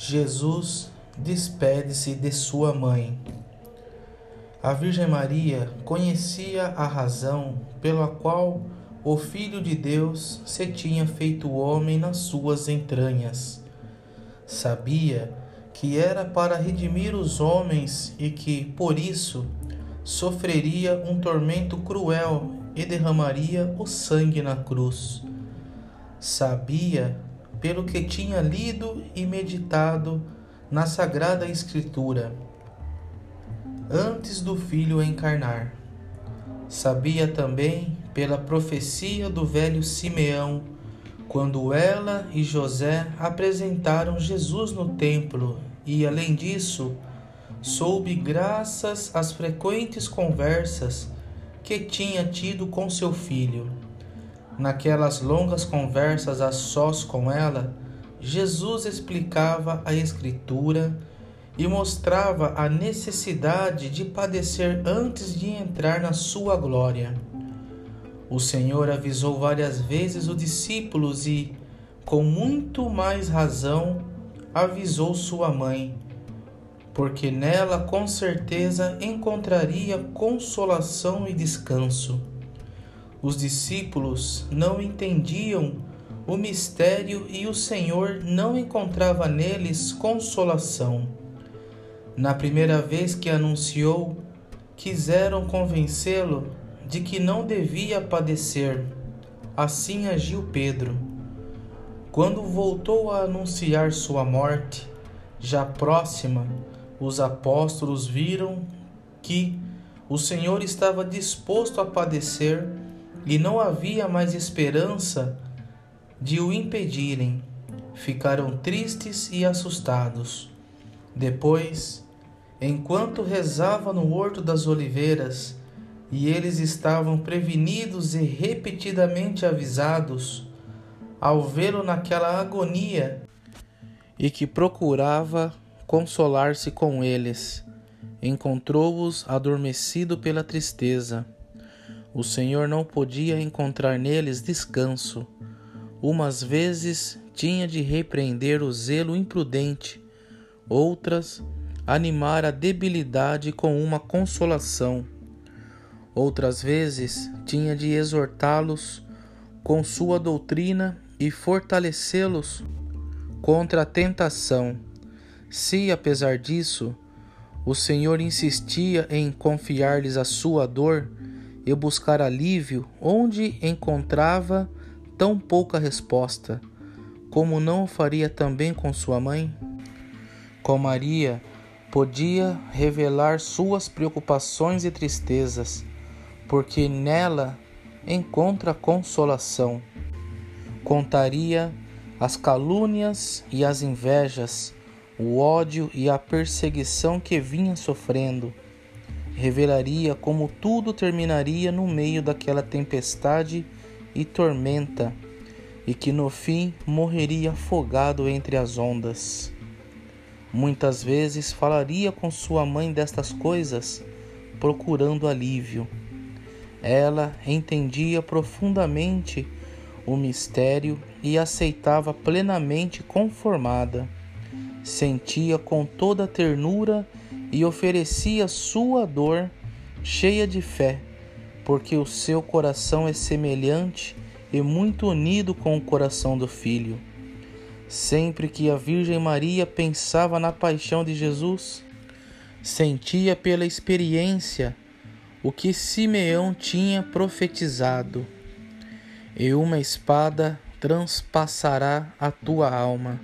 Jesus despede-se de sua mãe. A Virgem Maria conhecia a razão pela qual o Filho de Deus se tinha feito homem nas suas entranhas. Sabia que era para redimir os homens e que, por isso, sofreria um tormento cruel e derramaria o sangue na cruz. Sabia pelo que tinha lido e meditado na Sagrada Escritura, antes do Filho encarnar. Sabia também pela profecia do velho Simeão, quando ela e José apresentaram Jesus no templo, e além disso, soube graças às frequentes conversas que tinha tido com seu filho Naquelas longas conversas a sós com ela, Jesus explicava a Escritura e mostrava a necessidade de padecer antes de entrar na sua glória. O Senhor avisou várias vezes os discípulos e, com muito mais razão, avisou sua mãe, porque nela com certeza encontraria consolação e descanso. Os discípulos não entendiam o mistério e o Senhor não encontrava neles consolação. Na primeira vez que anunciou, quiseram convencê-lo de que não devia padecer. Assim agiu Pedro. Quando voltou a anunciar sua morte, já próxima, os apóstolos viram que o Senhor estava disposto a padecer e não havia mais esperança de o impedirem. Ficaram tristes e assustados. Depois, enquanto rezava no Horto das Oliveiras, e eles estavam prevenidos e repetidamente avisados, ao vê-lo naquela agonia e que procurava consolar-se com eles, encontrou-os adormecido pela tristeza. O Senhor não podia encontrar neles descanso. Umas vezes tinha de repreender o zelo imprudente, outras animar a debilidade com uma consolação. Outras vezes tinha de exortá-los com sua doutrina e fortalecê-los contra a tentação. Se, apesar disso, o Senhor insistia em confiar-lhes a sua dor, e buscar alívio onde encontrava tão pouca resposta, como não o faria também com sua mãe? Com Maria, podia revelar suas preocupações e tristezas, porque nela encontra consolação. Contaria as calúnias e as invejas, o ódio e a perseguição que vinha sofrendo revelaria como tudo terminaria no meio daquela tempestade e tormenta, e que no fim morreria afogado entre as ondas. Muitas vezes falaria com sua mãe destas coisas, procurando alívio. Ela entendia profundamente o mistério e aceitava plenamente conformada. Sentia com toda ternura e oferecia sua dor cheia de fé, porque o seu coração é semelhante e muito unido com o coração do Filho. Sempre que a Virgem Maria pensava na paixão de Jesus, sentia pela experiência o que Simeão tinha profetizado: e uma espada transpassará a tua alma.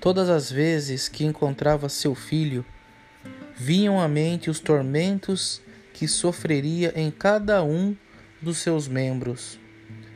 Todas as vezes que encontrava seu filho, vinham à mente os tormentos que sofreria em cada um dos seus membros.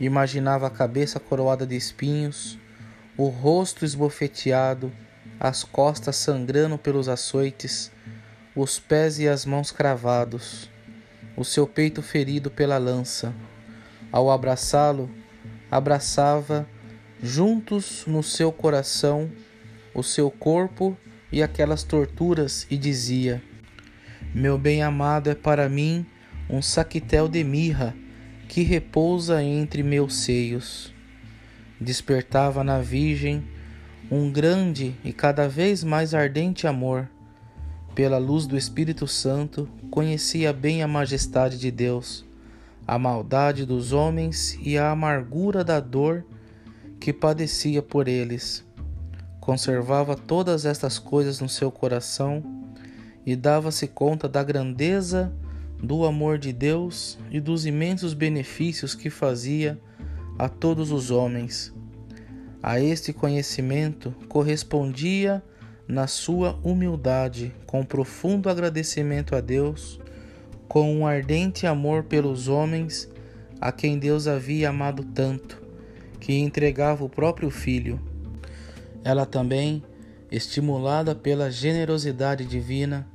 Imaginava a cabeça coroada de espinhos, o rosto esbofeteado, as costas sangrando pelos açoites, os pés e as mãos cravados, o seu peito ferido pela lança. Ao abraçá-lo, abraçava juntos no seu coração o seu corpo e aquelas torturas e dizia: Meu bem-amado é para mim um saquitel de mirra que repousa entre meus seios. Despertava na Virgem um grande e cada vez mais ardente amor. Pela luz do Espírito Santo, conhecia bem a majestade de Deus, a maldade dos homens e a amargura da dor que padecia por eles. Conservava todas estas coisas no seu coração e dava-se conta da grandeza do amor de Deus e dos imensos benefícios que fazia a todos os homens. A este conhecimento correspondia, na sua humildade, com profundo agradecimento a Deus, com um ardente amor pelos homens a quem Deus havia amado tanto, que entregava o próprio Filho. Ela também, estimulada pela generosidade divina,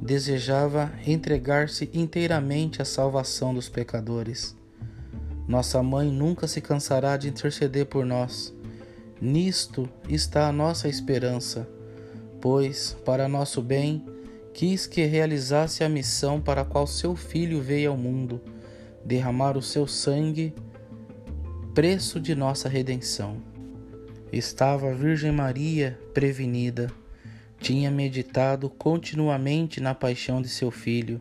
desejava entregar-se inteiramente à salvação dos pecadores. Nossa mãe nunca se cansará de interceder por nós. Nisto está a nossa esperança, pois, para nosso bem, quis que realizasse a missão para a qual seu filho veio ao mundo, derramar o seu sangue, preço de nossa redenção. Estava a Virgem Maria prevenida tinha meditado continuamente na paixão de seu filho.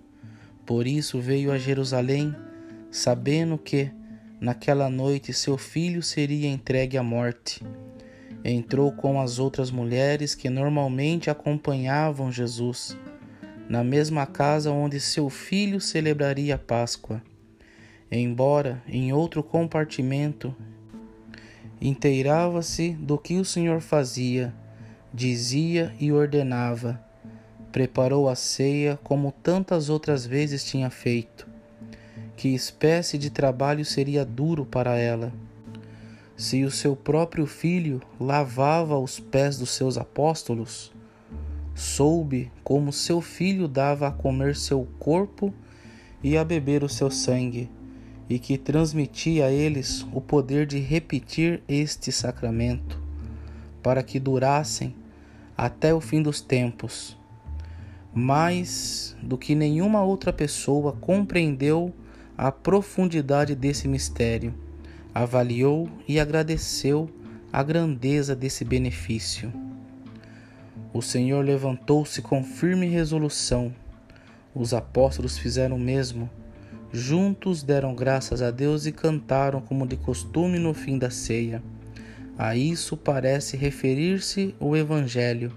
Por isso veio a Jerusalém, sabendo que, naquela noite, seu filho seria entregue à morte. Entrou com as outras mulheres que normalmente acompanhavam Jesus, na mesma casa onde seu filho celebraria a Páscoa. Embora em outro compartimento, inteirava-se do que o Senhor fazia dizia e ordenava. Preparou a ceia como tantas outras vezes tinha feito. Que espécie de trabalho seria duro para ela? Se o seu próprio filho lavava os pés dos seus apóstolos, soube como seu filho dava a comer seu corpo e a beber o seu sangue, e que transmitia a eles o poder de repetir este sacramento, para que durassem até o fim dos tempos. Mais do que nenhuma outra pessoa compreendeu a profundidade desse mistério, avaliou e agradeceu a grandeza desse benefício. O Senhor levantou-se com firme resolução. Os apóstolos fizeram o mesmo. Juntos deram graças a Deus e cantaram como de costume no fim da ceia. A isso parece referir-se o Evangelho.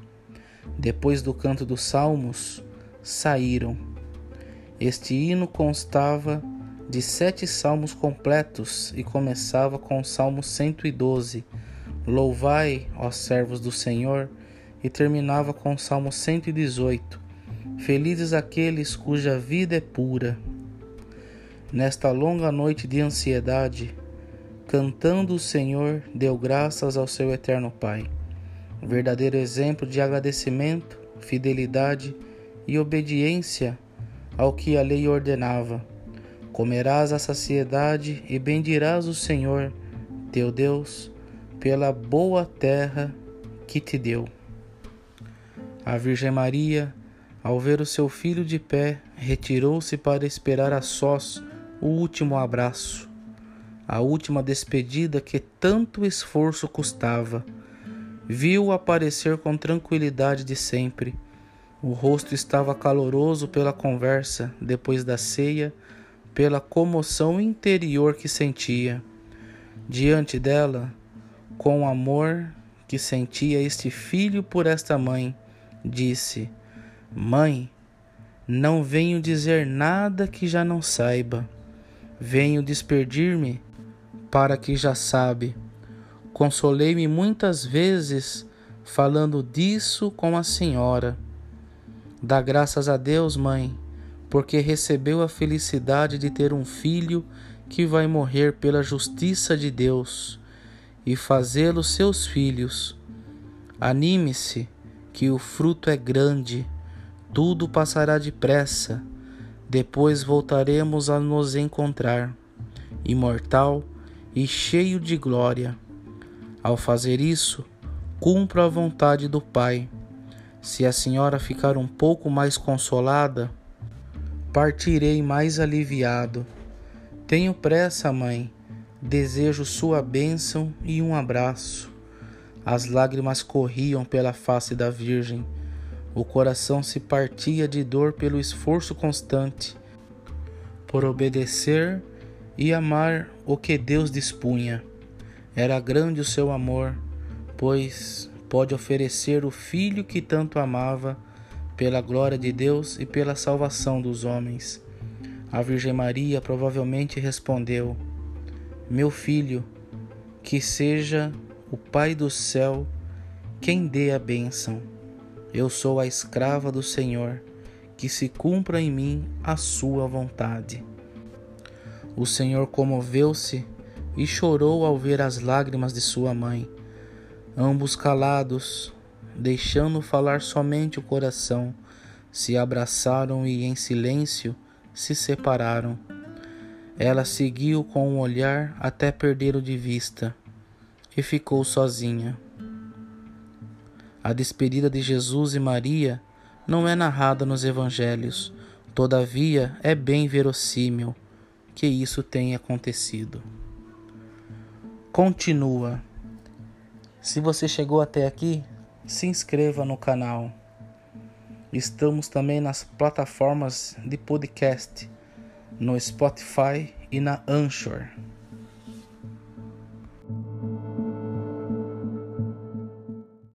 Depois do canto dos salmos, saíram. Este hino constava de sete salmos completos e começava com o salmo 112, Louvai, ó servos do Senhor, e terminava com o salmo 118, Felizes aqueles cuja vida é pura. Nesta longa noite de ansiedade, Cantando o Senhor, deu graças ao seu eterno Pai. verdadeiro exemplo de agradecimento, fidelidade e obediência ao que a lei ordenava. Comerás a saciedade e bendirás o Senhor, teu Deus, pela boa terra que te deu. A Virgem Maria, ao ver o seu filho de pé, retirou-se para esperar a sós o último abraço a última despedida que tanto esforço custava. Viu-o aparecer com tranquilidade de sempre. O rosto estava caloroso pela conversa depois da ceia, pela comoção interior que sentia. Diante dela, com o amor que sentia este filho por esta mãe, disse: Mãe, não venho dizer nada que já não saiba. Venho despedir-me para que já sabe. Consolei-me muitas vezes falando disso com a senhora. Dá graças a Deus, mãe, porque recebeu a felicidade de ter um filho que vai morrer pela justiça de Deus e fazê-lo seus filhos. Anime-se, que o fruto é grande, tudo passará depressa, depois voltaremos a nos encontrar. Imortal, e cheio de glória. Ao fazer isso, cumpro a vontade do Pai. Se a senhora ficar um pouco mais consolada, partirei mais aliviado. Tenho pressa, mãe. Desejo sua bênção e um abraço. As lágrimas corriam pela face da Virgem. O coração se partia de dor pelo esforço constante por obedecer e amar o que Deus dispunha. Era grande o seu amor, pois pode oferecer o filho que tanto amava pela glória de Deus e pela salvação dos homens. A Virgem Maria provavelmente respondeu: Meu filho, que seja o Pai do céu quem dê a bênção. Eu sou a escrava do Senhor, que se cumpra em mim a sua vontade. O Senhor comoveu-se e chorou ao ver as lágrimas de sua mãe. Ambos calados, deixando falar somente o coração, se abraçaram e em silêncio se separaram. Ela seguiu com o um olhar até perdê-lo de vista e ficou sozinha. A despedida de Jesus e Maria não é narrada nos evangelhos, todavia é bem verossímil que isso tenha acontecido. Continua. Se você chegou até aqui, se inscreva no canal. Estamos também nas plataformas de podcast, no Spotify e na Anchor.